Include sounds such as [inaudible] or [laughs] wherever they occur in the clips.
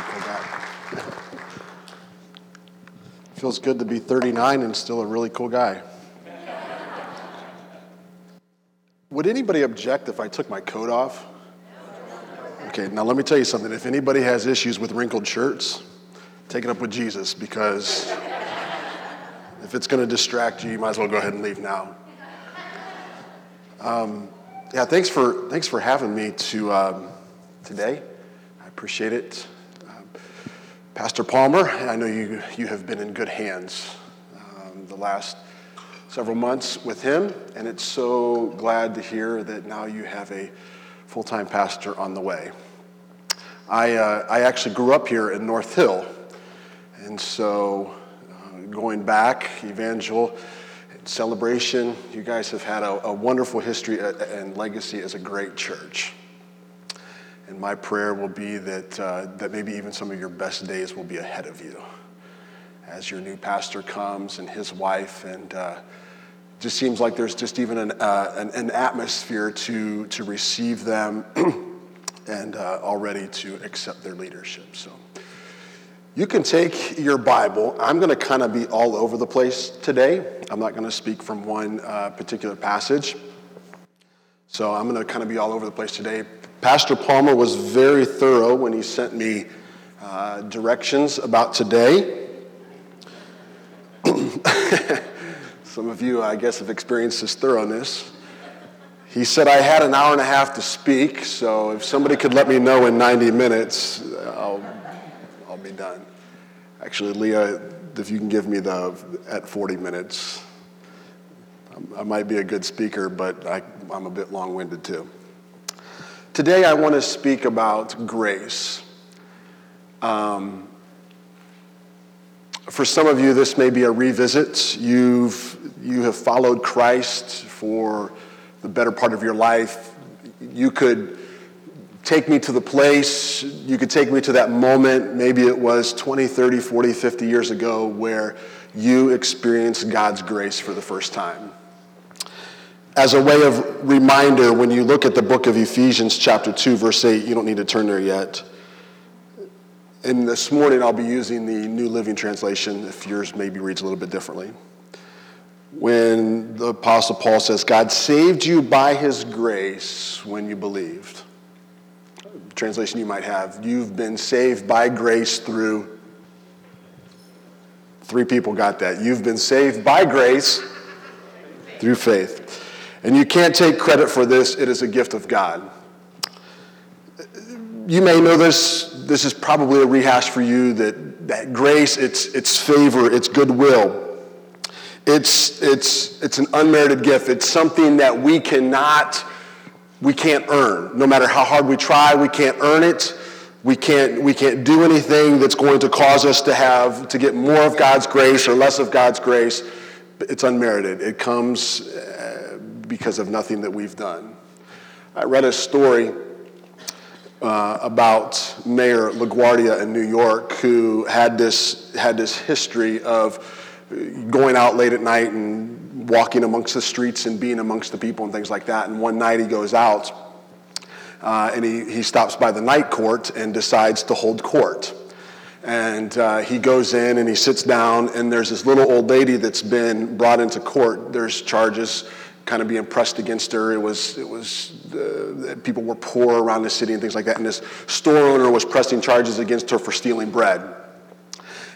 guy. Feels good to be 39 and still a really cool guy. Would anybody object if I took my coat off? Okay, now let me tell you something. If anybody has issues with wrinkled shirts, take it up with Jesus because if it's going to distract you, you might as well go ahead and leave now. Um, yeah, thanks for thanks for having me to um, today. I appreciate it. Pastor Palmer, I know you you have been in good hands um, the last several months with him, and it's so glad to hear that now you have a full-time pastor on the way. I uh, I actually grew up here in North Hill, and so uh, going back, Evangel celebration. You guys have had a, a wonderful history and legacy as a great church. And my prayer will be that, uh, that maybe even some of your best days will be ahead of you as your new pastor comes and his wife. And uh, just seems like there's just even an, uh, an, an, atmosphere to, to receive them [clears throat] and uh, already to accept their leadership. So. You can take your Bible. I'm going to kind of be all over the place today. I'm not going to speak from one uh, particular passage. So I'm going to kind of be all over the place today. Pastor Palmer was very thorough when he sent me uh, directions about today. [clears throat] Some of you, I guess, have experienced his thoroughness. He said I had an hour and a half to speak, so if somebody could let me know in 90 minutes, I'll be done. Actually, Leah, if you can give me the at 40 minutes, I might be a good speaker, but I, I'm a bit long winded too. Today, I want to speak about grace. Um, for some of you, this may be a revisit. You've, you have followed Christ for the better part of your life. You could take me to the place, you could take me to that moment, maybe it was 20, 30, 40, 50 years ago, where you experienced God's grace for the first time. As a way of reminder, when you look at the book of Ephesians, chapter 2, verse 8, you don't need to turn there yet. And this morning I'll be using the New Living Translation, if yours maybe reads a little bit differently. When the Apostle Paul says, God saved you by his grace when you believed translation you might have. You've been saved by grace through. Three people got that. You've been saved by grace through faith. And you can't take credit for this, it is a gift of God. You may know this. This is probably a rehash for you that, that grace, it's, it's favor, it's goodwill. It's, it's, it's an unmerited gift. It's something that we cannot we can't earn. No matter how hard we try, we can't earn it. We can't, we can't do anything that's going to cause us to have, to get more of God's grace or less of God's grace. It's unmerited. It comes because of nothing that we've done. I read a story uh, about Mayor LaGuardia in New York who had this, had this history of going out late at night and walking amongst the streets and being amongst the people and things like that. And one night he goes out uh, and he, he stops by the night court and decides to hold court. And uh, he goes in and he sits down, and there's this little old lady that's been brought into court. There's charges kind of being pressed against her. It was, it was uh, people were poor around the city and things like that. And this store owner was pressing charges against her for stealing bread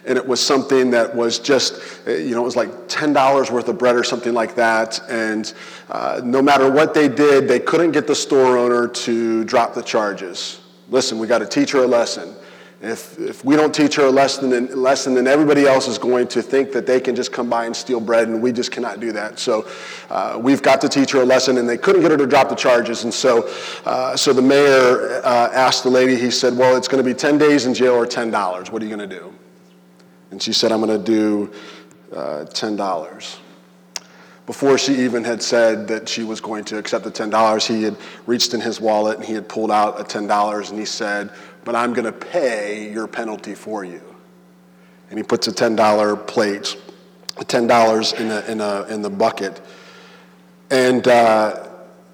and it was something that was just, uh, you know, it was like $10 worth of bread or something like that. And uh, no matter what they did, they couldn't get the store owner to drop the charges. Listen, we got to teach her a lesson. If, if we don't teach her a lesson, then, lesson, then everybody else is going to think that they can just come by and steal bread, and we just cannot do that. So uh, we've got to teach her a lesson, and they couldn't get her to drop the charges. And so, uh, so the mayor uh, asked the lady, he said, Well, it's going to be 10 days in jail or $10. What are you going to do? And she said, I'm going to do uh, $10. Before she even had said that she was going to accept the $10, he had reached in his wallet and he had pulled out a $10 and he said, But I'm going to pay your penalty for you. And he puts a $10 plate, $10 in, a, in, a, in the bucket. And uh,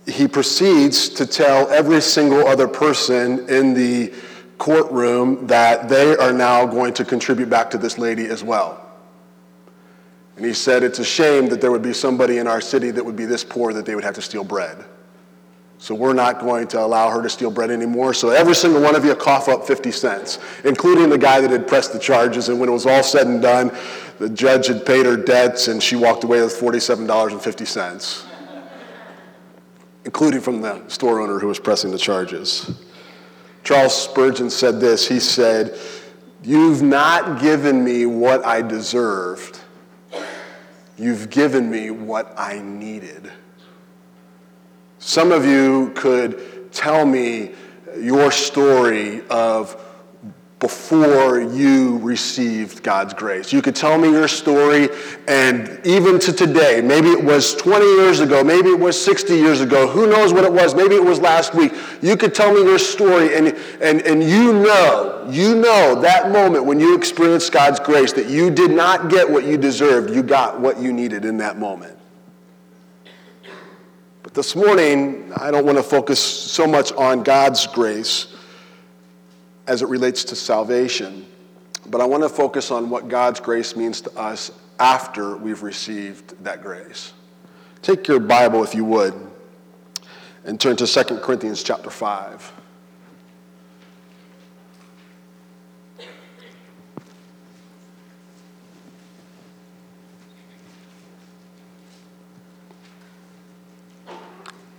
he proceeds to tell every single other person in the courtroom that they are now going to contribute back to this lady as well. And he said it's a shame that there would be somebody in our city that would be this poor that they would have to steal bread. So we're not going to allow her to steal bread anymore. So every single one of you cough up 50 cents, including the guy that had pressed the charges. And when it was all said and done, the judge had paid her debts and she walked away with $47.50, including from the store owner who was pressing the charges. Charles Spurgeon said this. He said, You've not given me what I deserved. You've given me what I needed. Some of you could tell me your story of before you received God's grace. You could tell me your story, and even to today, maybe it was 20 years ago, maybe it was 60 years ago, who knows what it was, maybe it was last week. You could tell me your story, and, and, and you know, you know that moment when you experienced God's grace that you did not get what you deserved, you got what you needed in that moment. This morning, I don't want to focus so much on God's grace as it relates to salvation, but I want to focus on what God's grace means to us after we've received that grace. Take your Bible, if you would, and turn to 2 Corinthians chapter 5.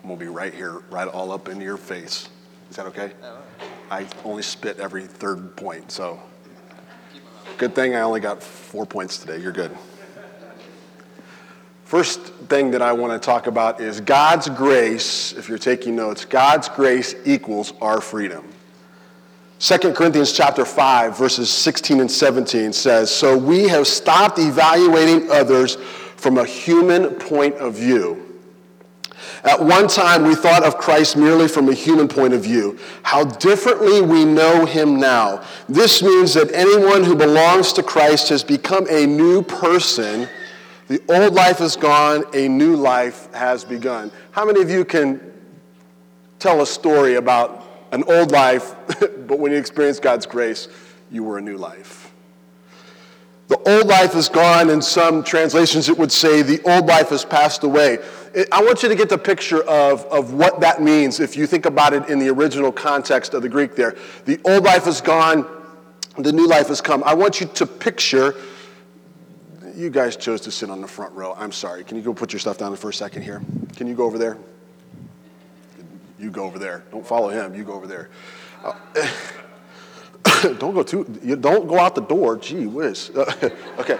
To be right here, right all up into your face. Is that okay? I only spit every third point, so good thing I only got four points today. You're good. First thing that I want to talk about is God's grace. If you're taking notes, God's grace equals our freedom. 2 Corinthians chapter 5 verses 16 and 17 says, "So we have stopped evaluating others from a human point of view." At one time, we thought of Christ merely from a human point of view. How differently we know him now. This means that anyone who belongs to Christ has become a new person. The old life is gone, a new life has begun. How many of you can tell a story about an old life, [laughs] but when you experience God's grace, you were a new life? The old life is gone. In some translations, it would say the old life has passed away. I want you to get the picture of, of what that means if you think about it in the original context of the Greek there. The old life is gone, the new life has come. I want you to picture, you guys chose to sit on the front row. I'm sorry. Can you go put your stuff down for a second here? Can you go over there? You go over there. Don't follow him. You go over there. Uh, [laughs] [coughs] don't go too, you don't go out the door. Gee whiz. [laughs] okay.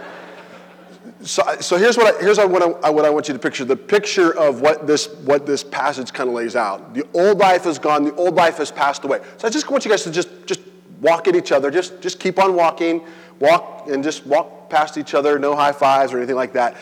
So, so here's what I, here's what I, what I want you to picture the picture of what this, what this passage kind of lays out. The old life is gone, the old life has passed away. So I just want you guys to just, just walk at each other, just, just keep on walking, walk and just walk past each other, no high fives or anything like that.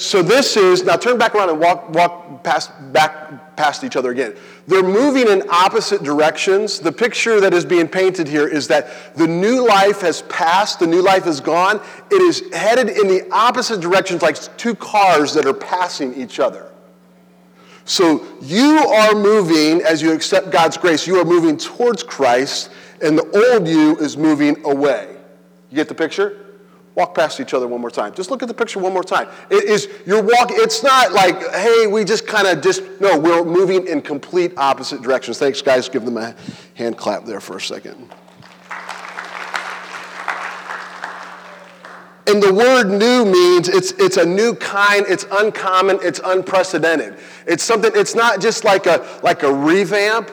So this is, now turn back around and walk, walk past, back past each other again. They're moving in opposite directions. The picture that is being painted here is that the new life has passed, the new life is gone. It is headed in the opposite directions like two cars that are passing each other. So you are moving, as you accept God's grace, you are moving towards Christ, and the old you is moving away. You get the picture? Walk past each other one more time. Just look at the picture one more time. It is you're walking. It's not like, hey, we just kind of just no. We're moving in complete opposite directions. Thanks, guys. Give them a hand clap there for a second. And the word new means it's, it's a new kind, it's uncommon, it's unprecedented. It's something, it's not just like a, like a revamp.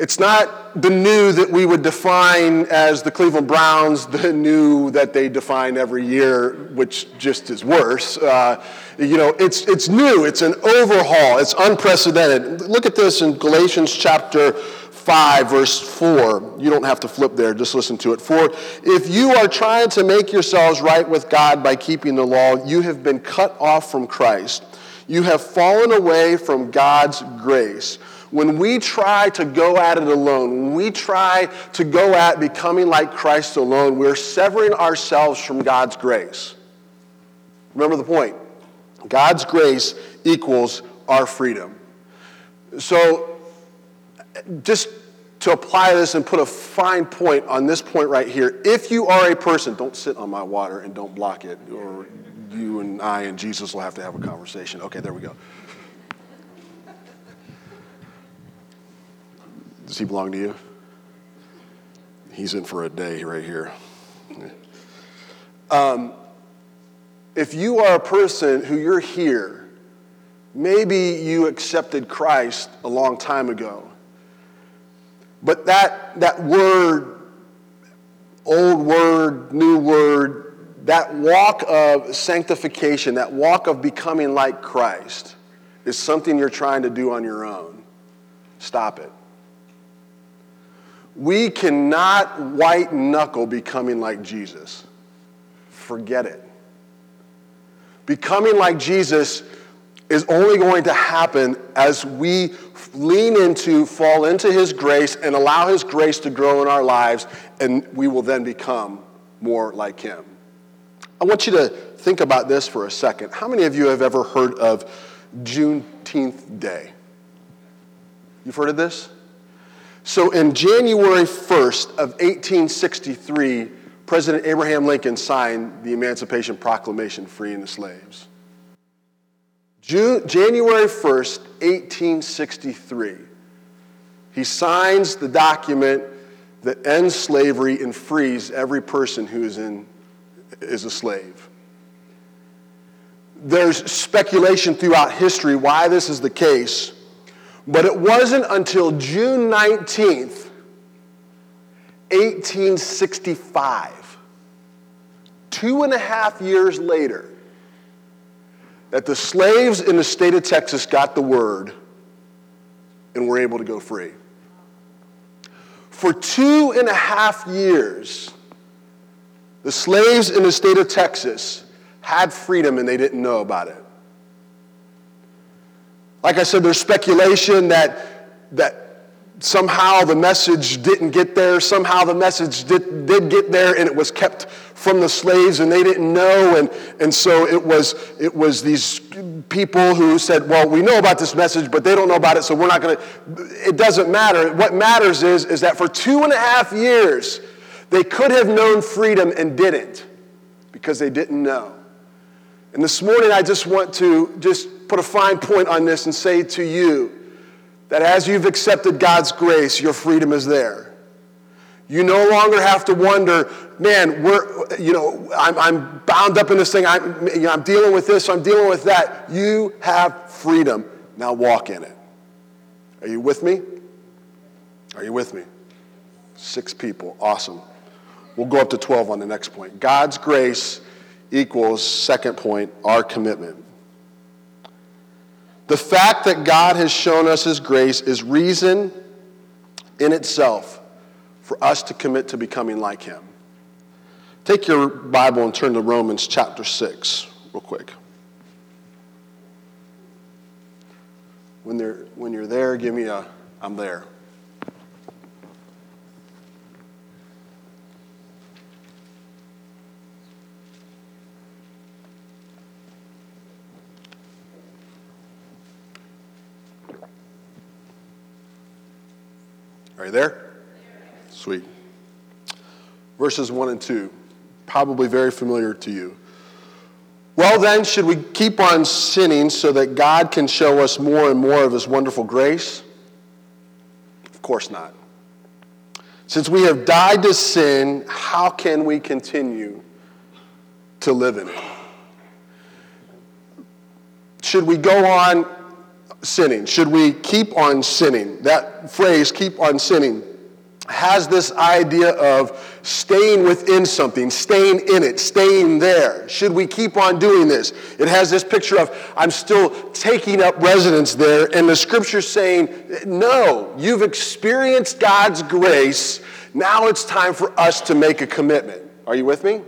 It's not the new that we would define as the Cleveland Browns, the new that they define every year, which just is worse. Uh, you know, it's, it's new, it's an overhaul, it's unprecedented. Look at this in Galatians chapter 5, verse 4. You don't have to flip there, just listen to it. For if you are trying to make yourselves right with God by keeping the law, you have been cut off from Christ. You have fallen away from God's grace. When we try to go at it alone, when we try to go at becoming like Christ alone, we're severing ourselves from God's grace. Remember the point God's grace equals our freedom. So just to apply this and put a fine point on this point right here. If you are a person, don't sit on my water and don't block it, or you and I and Jesus will have to have a conversation. Okay, there we go. Does he belong to you? He's in for a day right here. Um, if you are a person who you're here, maybe you accepted Christ a long time ago, but that, that word, old word, new word, that walk of sanctification, that walk of becoming like Christ, is something you're trying to do on your own. Stop it. We cannot white knuckle becoming like Jesus. Forget it. Becoming like Jesus is only going to happen as we lean into, fall into His grace, and allow His grace to grow in our lives, and we will then become more like Him. I want you to think about this for a second. How many of you have ever heard of Juneteenth Day? You've heard of this? So, in January 1st of 1863, President Abraham Lincoln signed the Emancipation Proclamation freeing the slaves. June, January 1st, 1863, he signs the document that ends slavery and frees every person who is, in, is a slave. There's speculation throughout history why this is the case, but it wasn't until June 19th, 1865, two and a half years later, that the slaves in the state of Texas got the word and were able to go free. For two and a half years, the slaves in the state of Texas had freedom and they didn't know about it. Like I said, there's speculation that, that somehow the message didn't get there, somehow the message did, did get there and it was kept from the slaves and they didn't know. And, and so it was, it was these people who said, Well, we know about this message, but they don't know about it, so we're not going to. It doesn't matter. What matters is, is that for two and a half years, they could have known freedom and didn't because they didn't know. And this morning, I just want to just put a fine point on this and say to you that as you've accepted God's grace, your freedom is there. You no longer have to wonder, man, we're, you know, I'm, I'm bound up in this thing. I'm, you know, I'm dealing with this, I'm dealing with that. You have freedom. Now walk in it. Are you with me? Are you with me? Six people. Awesome. We'll go up to 12 on the next point. God's grace equals, second point, our commitment. The fact that God has shown us His grace is reason in itself for us to commit to becoming like Him. Take your Bible and turn to Romans chapter 6, real quick. When, when you're there, give me a, I'm there. Are you there? Sweet. Verses 1 and 2, probably very familiar to you. Well, then, should we keep on sinning so that God can show us more and more of His wonderful grace? Of course not. Since we have died to sin, how can we continue to live in it? Should we go on sinning? Should we keep on sinning? That phrase, keep on sinning, has this idea of staying within something, staying in it, staying there. Should we keep on doing this? It has this picture of I'm still taking up residence there, and the scripture saying, no, you've experienced God's grace. Now it's time for us to make a commitment. Are you with me?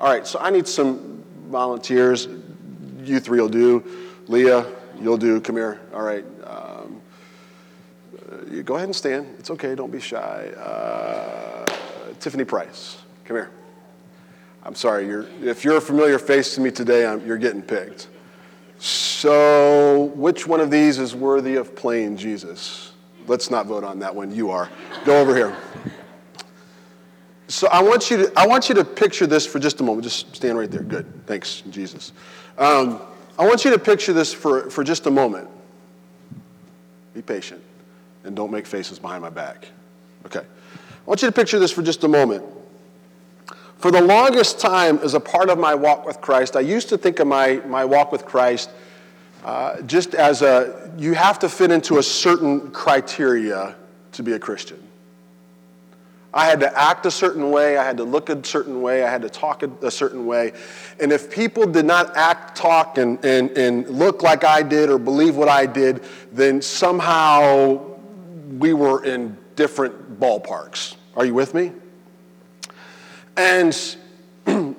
All right, so I need some volunteers. You three will do. Leah, You'll do. Come here. All right. Um, you go ahead and stand. It's okay. Don't be shy. Uh, Tiffany Price. Come here. I'm sorry. You're, if you're a familiar face to me today, I'm, you're getting picked. So, which one of these is worthy of playing Jesus? let's not vote on that one. You are. Go over here. So I want you to I want you to picture this for just a moment. Just stand right there. Good. Thanks, Jesus. Um, I want you to picture this for, for just a moment. Be patient and don't make faces behind my back. Okay. I want you to picture this for just a moment. For the longest time, as a part of my walk with Christ, I used to think of my, my walk with Christ uh, just as a, you have to fit into a certain criteria to be a Christian. I had to act a certain way, I had to look a certain way, I had to talk a, certain way. And if people did not act, talk, and, and, and look like I did or believe what I did, then somehow we were in different ballparks. Are you with me? And [clears throat]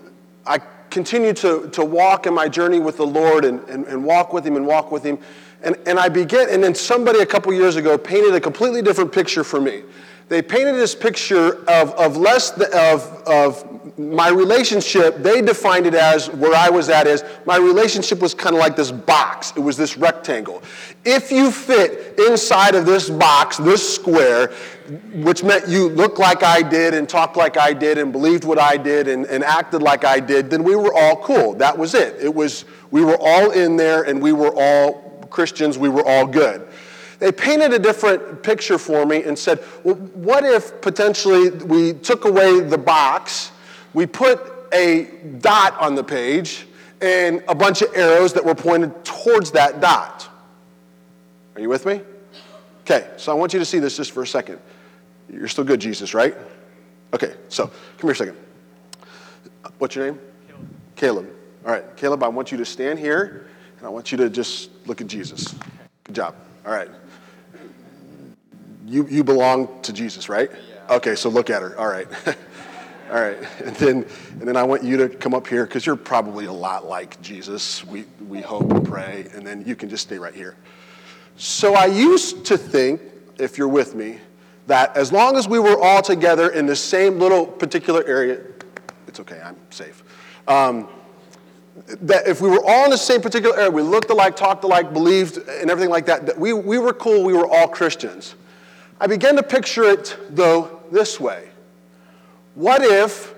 I continued to, to walk in my journey with the Lord and, and, and walk with Him and walk with Him. And, and I began, and then somebody a couple years ago painted a completely different picture for me they painted this picture of, of less of, of my relationship. They defined it as where i was at is my relationship was kind of like this box. It was this rectangle. If you fit inside of this box this square which meant you looked like i did and talked like i did and believed what i did and, and acted like i did then we were all cool. That was it. It was we were all in there and we were all christians. We were all good they painted a different picture for me and said, well, what if potentially we took away the box, we put a dot on the page, and a bunch of arrows that were pointed towards that dot? Are you with me? Okay, so I want you to see this just for a second. You're still good, Jesus, right? Okay, so come here a second. What's your name? Caleb. Caleb. All right, Caleb, I want you to stand here and I want you to just look at Jesus. Good job. All right you, you belong to Jesus, right? Yeah. Okay, so look at her. All right. [laughs] All right. [laughs] And then, and then I want you to come up here because you're probably a lot like Jesus. We, we hope and pray. And then you can just stay right here. So I used to think, if you're with me, that as long as we were all together in the same little particular area, it's okay, I'm safe. Um, that if we were all in the same particular area, we looked alike, talked alike, believed, and everything like that, that we, we were cool, we were all Christians. I began to picture it, though, this way. What if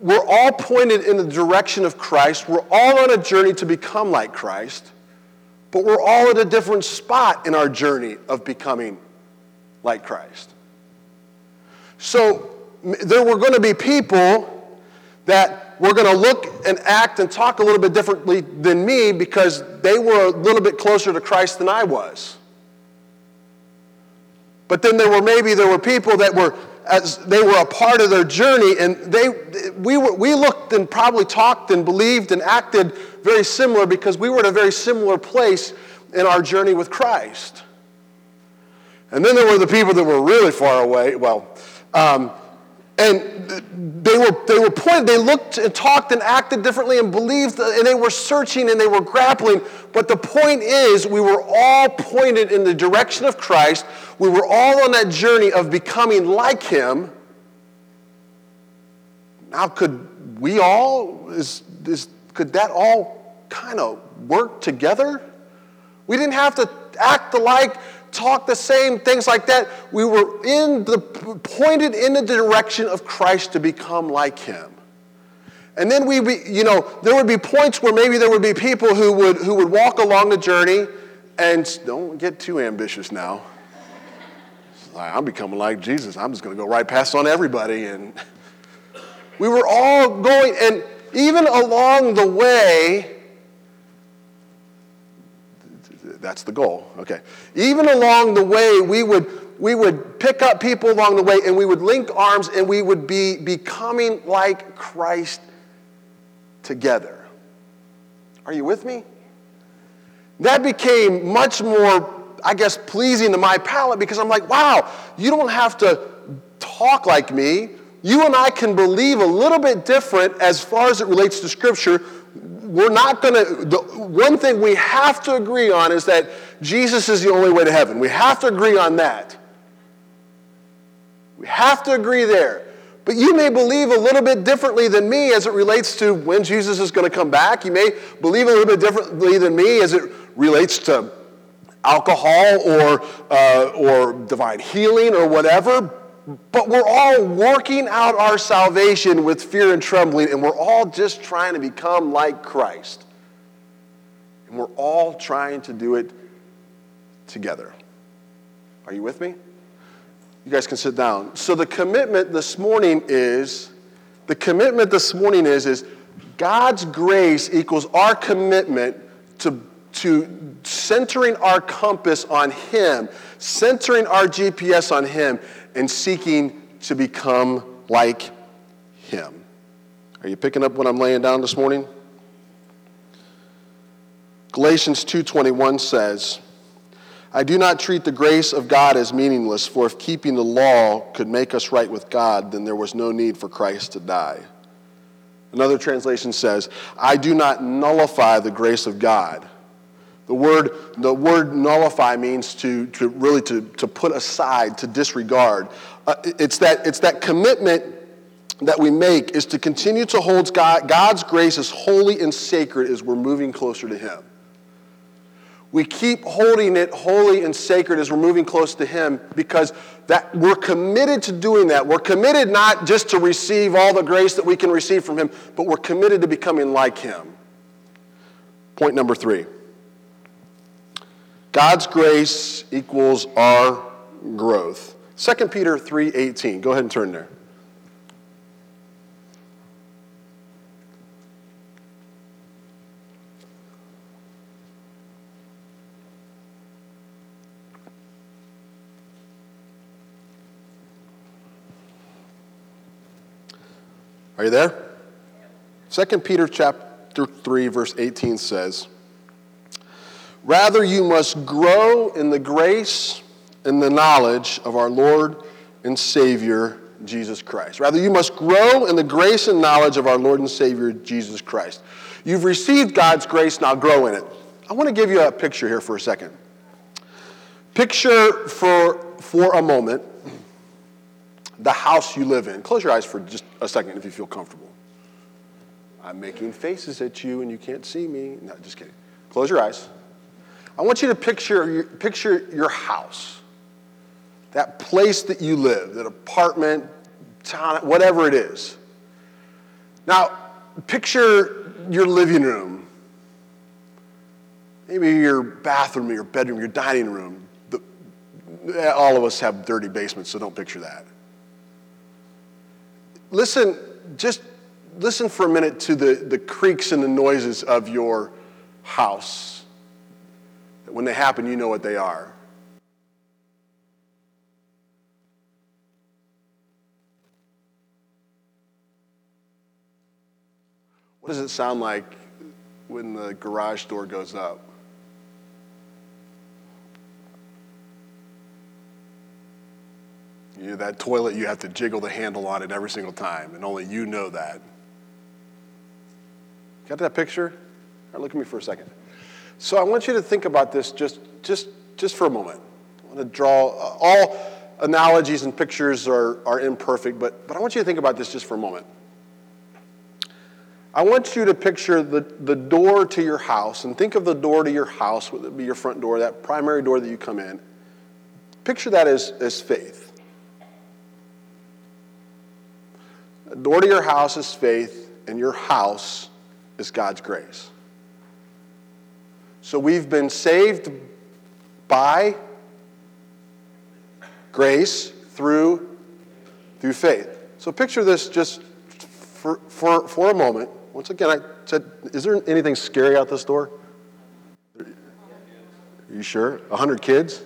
we're all pointed in the direction of Christ, we're all on a journey to become like Christ, but we're all at a different spot in our journey of becoming like Christ? So there were going to be people that were going to look and act and talk a little bit differently than me because they were a little bit closer to Christ than I was. But then there were maybe there were people that were as they were a part of their journey and they we were, we looked and probably talked and believed and acted very similar because we were at a very similar place in our journey with Christ. And then there were the people that were really far away. Well, um, and they were, they were pointed, they looked and talked and acted differently and believed, and they were searching and they were grappling. But the point is, we were all pointed in the direction of Christ. We were all on that journey of becoming like Him. Now, could we all, is, is, could that all kind of work together? We didn't have to act alike talk the same, things like that. We were in the pointed in the direction of Christ to become like him. And then we, you know, there would be points where maybe there would be people who would, who would walk along the journey and don't get too ambitious now. I'm becoming like Jesus. I'm just going to go right past on everybody. And [laughs] we were all going, and even along the way, that's the goal. Okay. Even along the way, we would we would pick up people along the way and we would link arms and we would be becoming like Christ together. Are you with me? That became much more, I guess, pleasing to my palate because I'm like, wow, you don't have to talk like me. You and I can believe a little bit different as far as it relates to Scripture we're not going to, the one thing we have to agree on is that Jesus is the only way to heaven. We have to agree on that. We have to agree there. But you may believe a little bit differently than me as it relates to when Jesus is going to come back. You may believe a little bit differently than me as it relates to alcohol or, uh, or divine healing or whatever, but we're all working out our salvation with fear and trembling, and we're all just trying to become like Christ. And we're all trying to do it together. Are you with me? You guys can sit down. So the commitment this morning is the commitment this morning is is God's grace equals our commitment to to centering our compass on him, centering our GPS on him and seeking to become like him. Are you picking up what I'm laying down this morning? Galatians 2:21 says, I do not treat the grace of God as meaningless, for if keeping the law could make us right with God, then there was no need for Christ to die. Another translation says, I do not nullify the grace of God. The word, the word nullify means to, to really to, to put aside, to disregard. Uh, it's, that, it's that commitment that we make is to continue to hold God, God's grace as holy and sacred as we're moving closer to Him. We keep holding it holy and sacred as we're moving close to Him because that we're committed to doing that. We're committed not just to receive all the grace that we can receive from Him, but we're committed to becoming like Him. Point number three God's grace equals our growth. 2 Peter 3:18. Go ahead and turn there. Are you there? 2 Peter chapter 3 verse 18 says, "Rather you must grow in the grace and the knowledge of our Lord and Savior Jesus Christ. Rather you must grow in the grace and knowledge of our Lord and Savior Jesus Christ. You've received God's grace, now grow in it. I want to give you a picture here for a second. Picture for for a moment the house you live in. Close your eyes for just a second if you feel comfortable. I'm making faces at you and you can't see me. No, just kidding. Close your eyes. I want you to picture your, picture your house, that place that you live, that apartment, town, whatever it is. Now, picture your living room, maybe your bathroom, your bedroom, your dining room. The, all of us have dirty basements, so don't picture that listen, just listen for a minute to the, the creaks and the noises of your house. When they happen, you know what they are. What does it sound like when the garage door goes up? You know, that toilet, you have to jiggle the handle on it every single time, and only you know that. Got that picture? Right, look at me for a second. So I want you to think about this just, just, just for a moment. I want to draw all analogies and pictures are, are imperfect, but, but I want you to think about this just for a moment. I want you to picture the, the door to your house and think of the door to your house, whether it be your front door, that primary door that you come in. Picture that as, as faith. The door to your house is faith, and your house is God's grace. So we've been saved by grace through, through faith. So picture this just for, for, for a moment. Once again, I said, is there anything scary out this door? Are you sure? A hundred kids?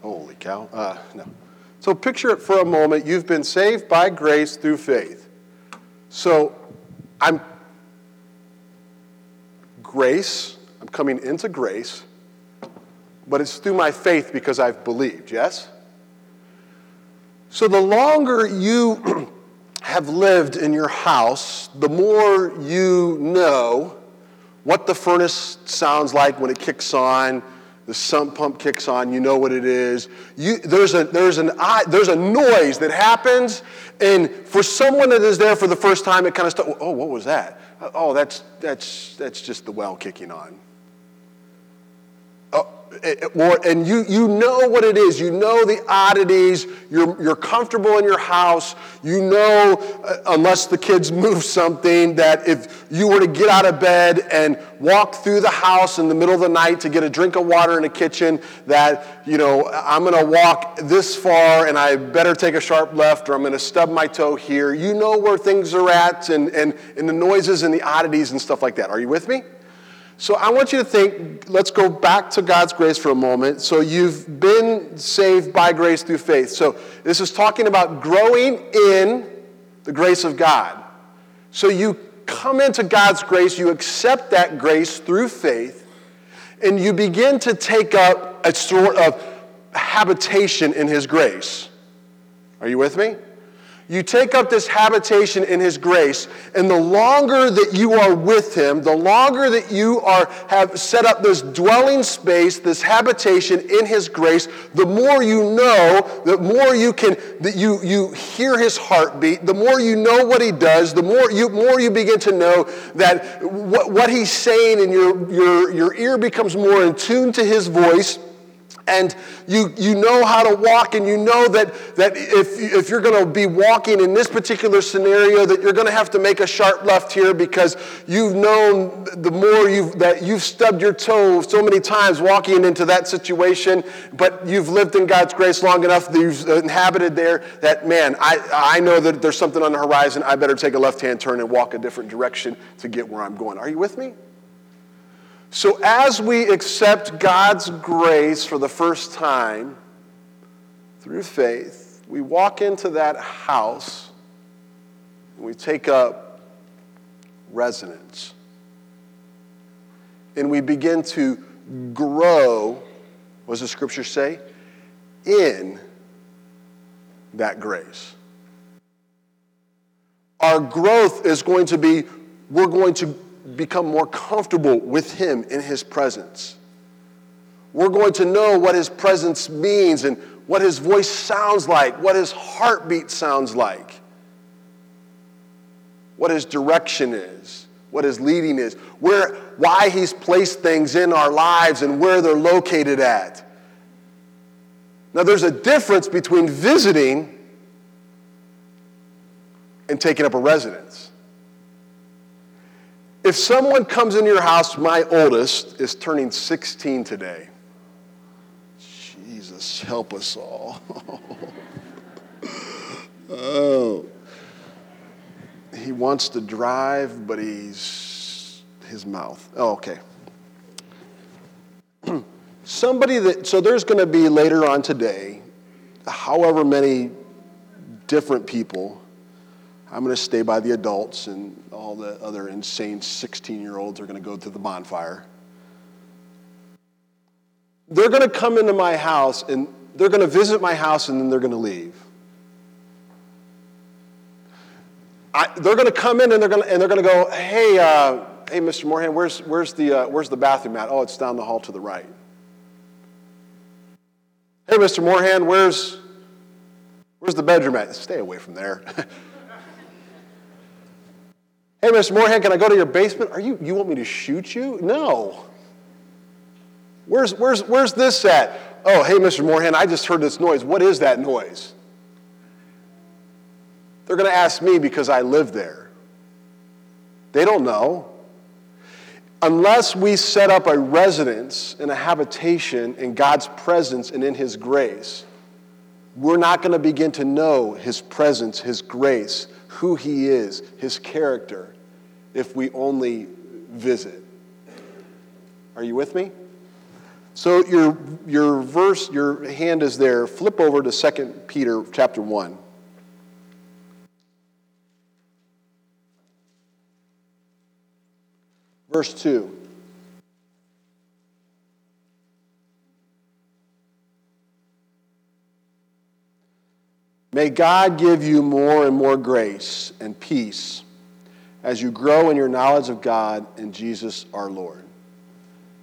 Holy cow. Uh, no. So picture it for a moment. You've been saved by grace through faith. So I'm grace, I'm coming into grace, but it's through my faith because I've believed, yes? So the longer you [clears throat] have lived in your house, the more you know what the furnace sounds like when it kicks on the sump pump kicks on, you know what it is. You, there's, a, there's, an, there's a noise that happens, and for someone that is there for the first time, it kind of starts, oh, what was that? Oh, that's, that's, that's just the well kicking on. Or, and you, you know what it is. You know the oddities. You're, you're comfortable in your house. You know, uh, unless the kids [laughs] move something, that if you were to get out of bed and walk through the house in the middle of the night to get a drink of water in the kitchen, that, you know, I'm going to walk this far and I better take a sharp left or I'm going to stub my toe here. You know where things are at and, and, and the noises and the oddities and stuff like that. Are you with me? So I want you to think, let's go back to God's grace for a moment. So you've been saved by grace through faith. So this is talking about growing in the grace of God. So you come into God's grace, you accept that grace through faith, and you begin to take up a sort of habitation in His grace. Are you with me? You take up this habitation in His grace, and the longer that you are with Him, the longer that you are have set up this dwelling space, this habitation in His grace, the more you know, the more you can, that you you hear His heartbeat, the more you know what He does, the more you more you begin to know that what, what He's saying, and your your your ear becomes more in tune to His voice and you, you know how to walk and you know that, that if, if you're going to be walking in this particular scenario that you're going to have to make a sharp left here because you've known the more you've, that you've stubbed your toe so many times walking into that situation but you've lived in god's grace long enough that you've inhabited there that man I, I know that there's something on the horizon. I better take a left hand turn and walk a different direction to get where i'm going. Are you with me so, as we accept God's grace for the first time through faith, we walk into that house and we take up residence. And we begin to grow, what does the scripture say? In that grace. Our growth is going to be, we're going to become more comfortable with Him in His presence. We're going to know what His presence means and what His voice sounds like, what His heartbeat sounds like, what His direction is, what His leading is, where, why He's placed things in our lives and where they're located at. Now, there's a difference between visiting and taking up a residence. If someone comes in your house, my oldest is turning 16 today. Jesus, help us all. [laughs] oh. He wants to drive, but he's his mouth. Oh, okay. [clears throat] Somebody that, so there's going to be later on today, however many different people I'm going to stay by the adults, and all the other insane 16 year olds are going to go to the bonfire. They're going to come into my house and they're going to visit my house and then they're going to leave. I, they're going to come in and they're going to, and they're going to go, hey, uh, hey, Mr. Moorhan, where's, where's, the, uh, where's the bathroom at? Oh, it's down the hall to the right. Hey, Mr. Moorhan, where's, where's the bedroom at? Stay away from there. [laughs] Hey, Mr. Moorhan, can I go to your basement? Are you, you want me to shoot you? No. Where's, where's, where's this at? Oh, hey, Mr. Moorhan, I just heard this noise. What is that noise? They're going to ask me because I live there. They don't know. Unless we set up a residence and a habitation in God's presence and in His grace, we're not going to begin to know His presence, His grace, who He is, His character, if we only visit. Are you with me? So your, your verse, your hand is there. Flip over to 2 Peter chapter 1. Verse 2. May God give you more and more grace and peace as you grow in your knowledge of God and Jesus our Lord.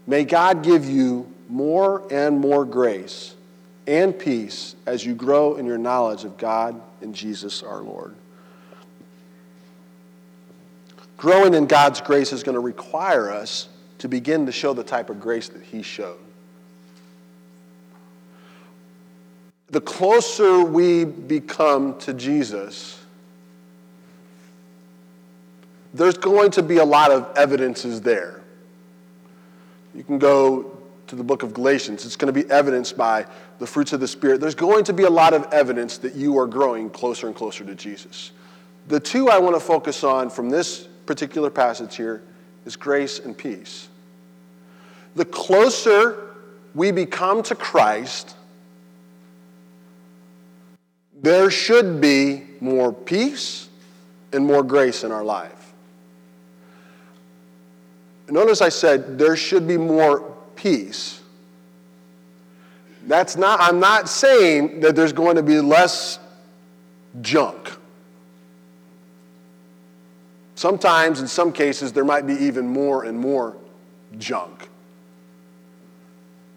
May God give you more and more grace and peace as you grow in your knowledge of God and Jesus our Lord. Growing in God's grace is going to require us to begin to show the type of grace that He showed. The closer we become to Jesus, there's going to be a lot of evidences there. You can go to the book of Galatians. It's going to be evidenced by the fruits of the Spirit. There's going to be a lot of evidence that you are growing closer and closer to Jesus. The two I want to focus on from this particular passage here is grace and peace. The closer we become to Christ, there should be more peace and more grace in our life. Notice I said there should be more peace. That's not, I'm not saying that there's going to be less junk. Sometimes, in some cases, there might be even more and more junk.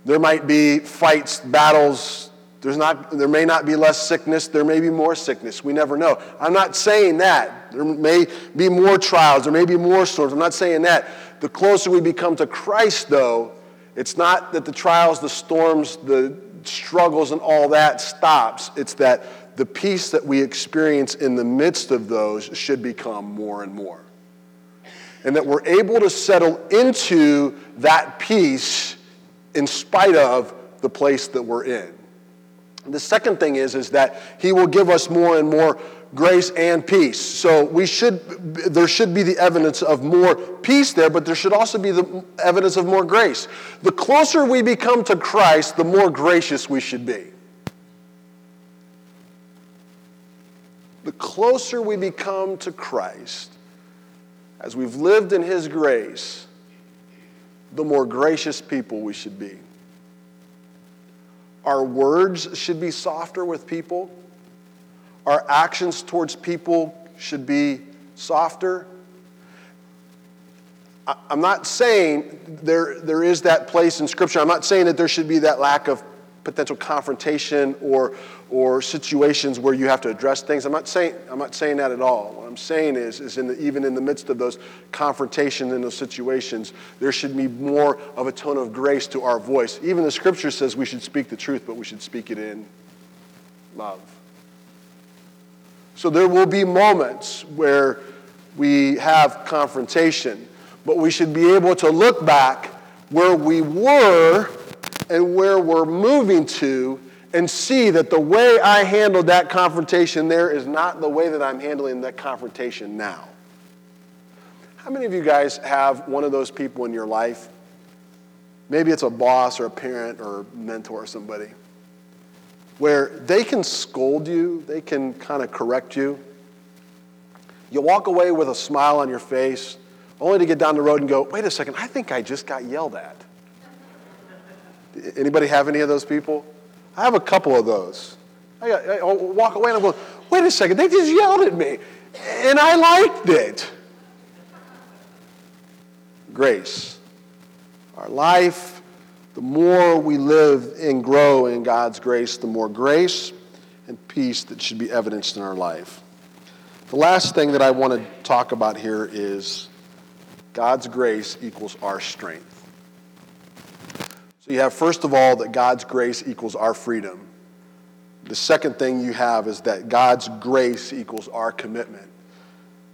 There might be fights, battles. There's not, there may not be less sickness. There may be more sickness. We never know. I'm not saying that. There may be more trials. There may be more storms. I'm not saying that. The closer we become to Christ, though, it's not that the trials, the storms, the struggles, and all that stops. It's that the peace that we experience in the midst of those should become more and more. And that we're able to settle into that peace in spite of the place that we're in. The second thing is, is that He will give us more and more grace and peace. So we should there should be the evidence of more peace there, but there should also be the evidence of more grace. The closer we become to Christ, the more gracious we should be. The closer we become to Christ, as we've lived in his grace, the more gracious people we should be. Our words should be softer with people our actions towards people should be softer. I'm not saying there, there is that place in Scripture. I'm not saying that there should be that lack of potential confrontation or, or situations where you have to address things. I'm not saying, I'm not saying that at all. What I'm saying is, is in the, even in the midst of those confrontations and those situations, there should be more of a tone of grace to our voice. Even the Scripture says we should speak the truth, but we should speak it in love. So there will be moments where we have confrontation, but we should be able to look back where we were and where we're moving to and see that the way I handled that confrontation there is not the way that I'm handling that confrontation now. How many of you guys have one of those people in your life? Maybe it's a boss or a parent or a mentor or somebody where they can scold you, they can kind of correct you. You walk away with a smile on your face, only to get down the road and go, wait a second, I think I just got yelled at. Anybody have any of those people? I have a couple of those. I, I, I walk away and I'm going, wait a second, they just yelled at me, and I liked it. Grace. Our life the more we live and grow in God's grace, the more grace and peace that should be evidenced in our life. The last thing that I want to talk about here is God's grace equals our strength. So you have, first of all, that God's grace equals our freedom. The second thing you have is that God's grace equals our commitment.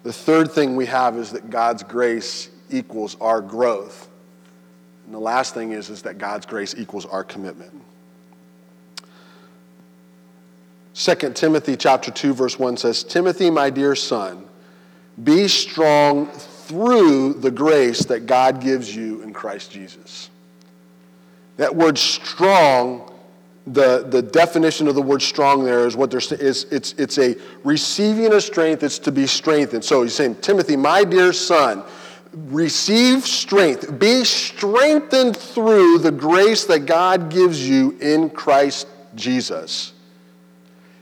The third thing we have is that God's grace equals our growth. And the last thing is, is that God's grace equals our commitment. 2 Timothy chapter 2 verse 1 says, "Timothy, my dear son, be strong through the grace that God gives you in Christ Jesus." That word strong, the, the definition of the word strong there is what there is it's, it's a receiving of strength, it's to be strengthened. So he's saying, Timothy, my dear son, receive strength. Be strengthened through the grace that God gives you in Christ Jesus.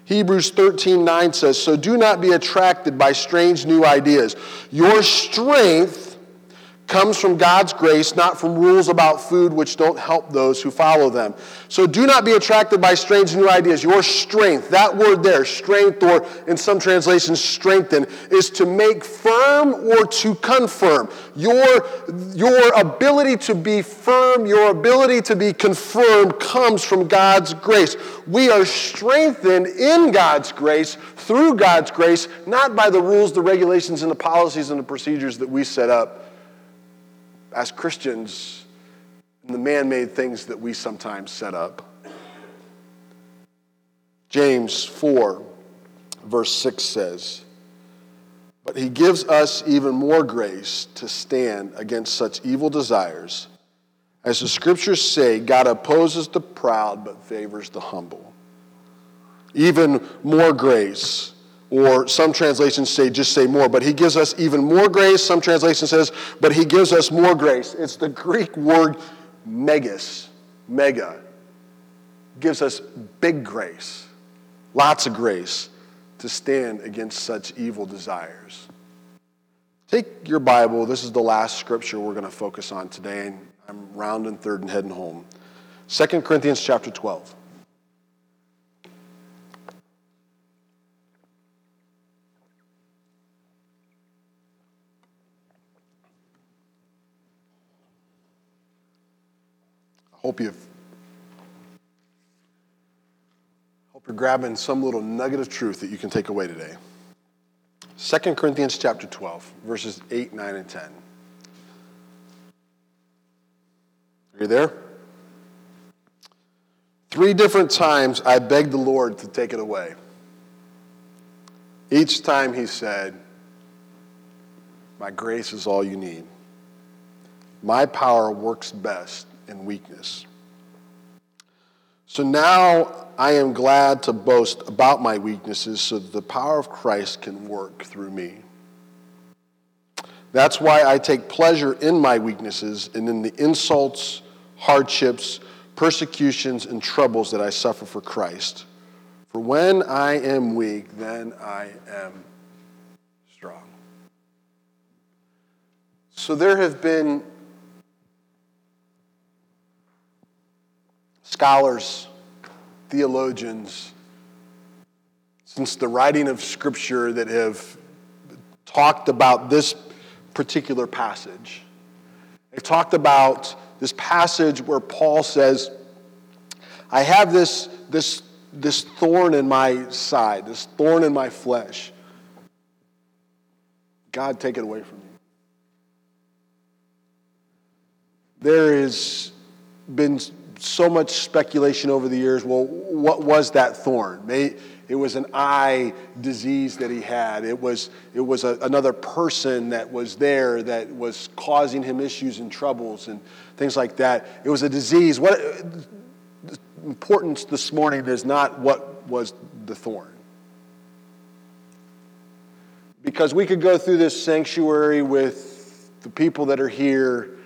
Hebrews 13 9 says, So do not be attracted by strange new ideas. Your strength comes from God's grace, not from rules about food which don't help those who follow them. So do not be attracted by strange new ideas. Your strength, that word there, strength, or in some translations, strengthen, is to make firm or to confirm. Your, your ability to be firm, your ability to be confirmed comes from God's grace. We are strengthened in God's grace, through God's grace, not by the rules, the regulations, and the policies and the procedures that we set up as Christians the man made things that we sometimes set up. James 4, verse 6 says, But he gives us even more grace to stand against such evil desires. As the scriptures say, God opposes the proud but favors the humble. Even more grace or some translations say just say more, but he gives us even more grace. Some translation says, but he gives us more grace. It's the Greek word megas, mega. Gives us big grace, lots of grace to stand against such evil desires. Take your Bible. This is the last scripture we're going to focus on today, and I'm rounding third and heading home. 2 Corinthians chapter 12. Hope you've hope you're grabbing some little nugget of truth that you can take away today. 2 Corinthians chapter 12, verses 8, 9, and 10. Are you there? Three different times I begged the Lord to take it away. Each time he said, My grace is all you need. My power works best and weakness. So now I am glad to boast about my weaknesses so that the power of Christ can work through me. That's why I take pleasure in my weaknesses and in the insults, hardships, persecutions, and troubles that I suffer for Christ. For when I am weak, then I am strong. So there have been scholars, theologians, since the writing of Scripture that have talked about this particular passage. They've talked about this passage where Paul says, I have this, this, this thorn in my side, this thorn in my flesh. God, take it away from me. There has been so much speculation over the years. Well, what was that thorn? It was an eye disease that he had. It was, it was a, another person that was there that was causing him issues and troubles and things like that. It was a disease. What the importance this morning is not what was the thorn. Because we could go through this sanctuary with the people that are here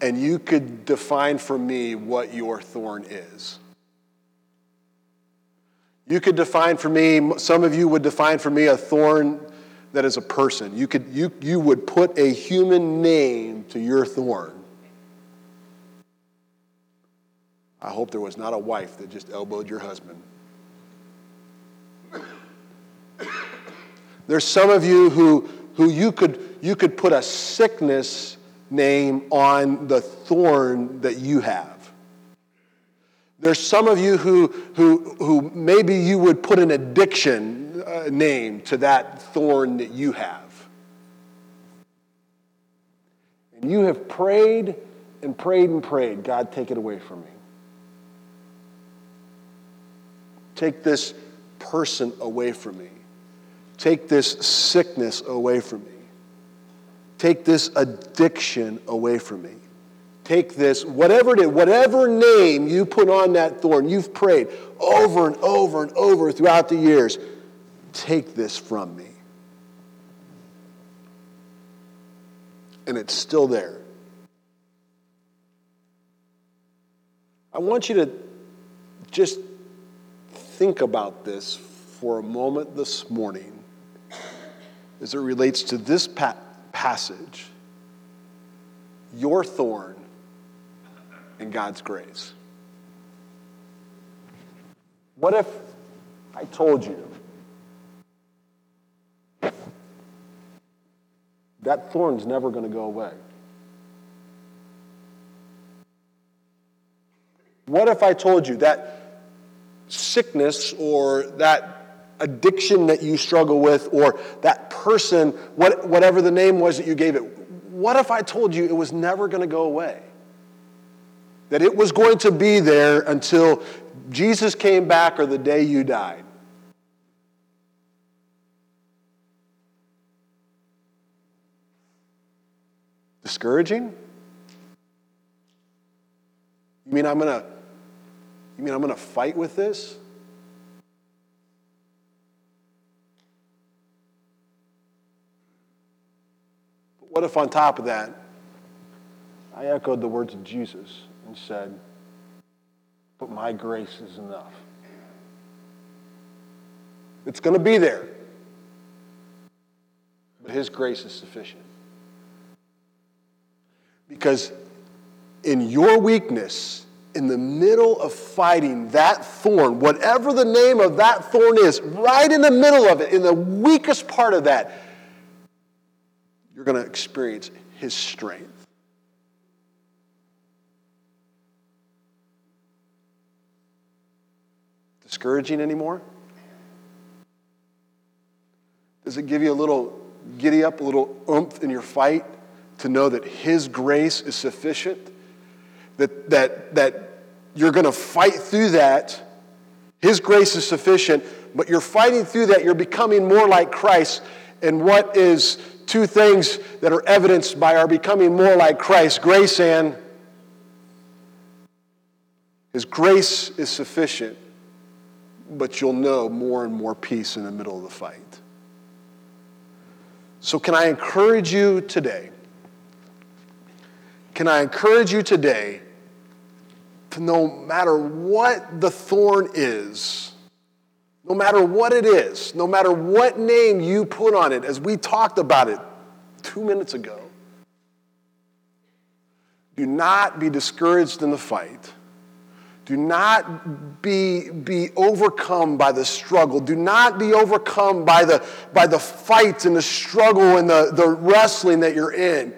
and you could define for me what your thorn is. You could define for me, some of you would define for me a thorn that is a person. You, could, you, you would put a human name to your thorn. I hope there was not a wife that just elbowed your husband. There's some of you who, who you, could, you could put a sickness name on the thorn that you have. There's some of you who, who, who maybe you would put an addiction uh, name to that thorn that you have. And you have prayed and prayed and prayed God, take it away from me. Take this person away from me. Take this sickness away from me. Take this addiction away from me. Take this, whatever it is, whatever name you put on that thorn, you've prayed over and over and over throughout the years. Take this from me. And it's still there. I want you to just think about this for a moment this morning as it relates to this passage your thorn and God's grace. What if I told you that thorn's never going to go away? What if I told you that sickness or that addiction that you struggle with or that person, what, whatever the name was that you gave it, what if I told you it was never going to go away? That it was going to be there until Jesus came back or the day you died? Discouraging? You mean I'm going to you mean I'm going to fight with this? What if on top of that, I echoed the words of Jesus and said, But my grace is enough. It's going to be there. But His grace is sufficient. Because in your weakness, in the middle of fighting that thorn, whatever the name of that thorn is, right in the middle of it, in the weakest part of that, you're going to experience His strength. Discouraging anymore? Does it give you a little giddy up, a little oomph in your fight to know that His grace is sufficient? That, that, that you're going to fight through that. His grace is sufficient, but you're fighting through that. You're becoming more like Christ. And what is two things that are evidenced by our becoming more like Christ? Grace and His grace is sufficient, but you'll know more and more peace in the middle of the fight. So, can I encourage you today? Can I encourage you today to no matter what the thorn is, no matter what it is, no matter what name you put on it, as we talked about it two minutes ago, do not be discouraged in the fight. Do not be, be overcome by the struggle. Do not be overcome by the, by the fight and the struggle and the, the wrestling that you're in.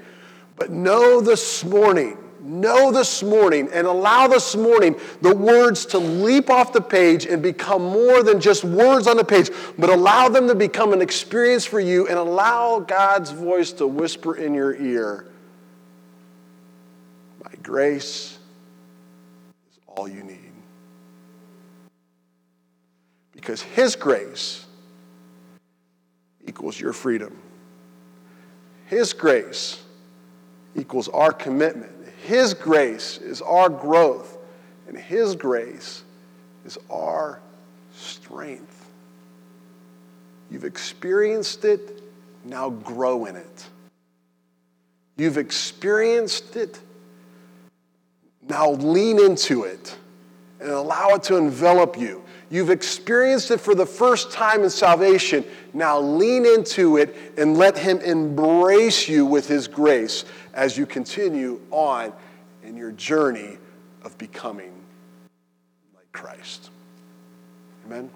But know this morning know this morning and allow this morning the words to leap off the page and become more than just words on the page, but allow them to become an experience for you and allow God's voice to whisper in your ear My grace is all you need. Because His grace equals your freedom. His grace equals our commitment his grace is our growth, and His grace is our strength. You've experienced it, now grow in it. You've experienced it, now lean into it and allow it to envelop you. You've experienced it for the first time in salvation. Now lean into it and let Him embrace you with His grace as you continue on in your journey of becoming like Christ. Amen?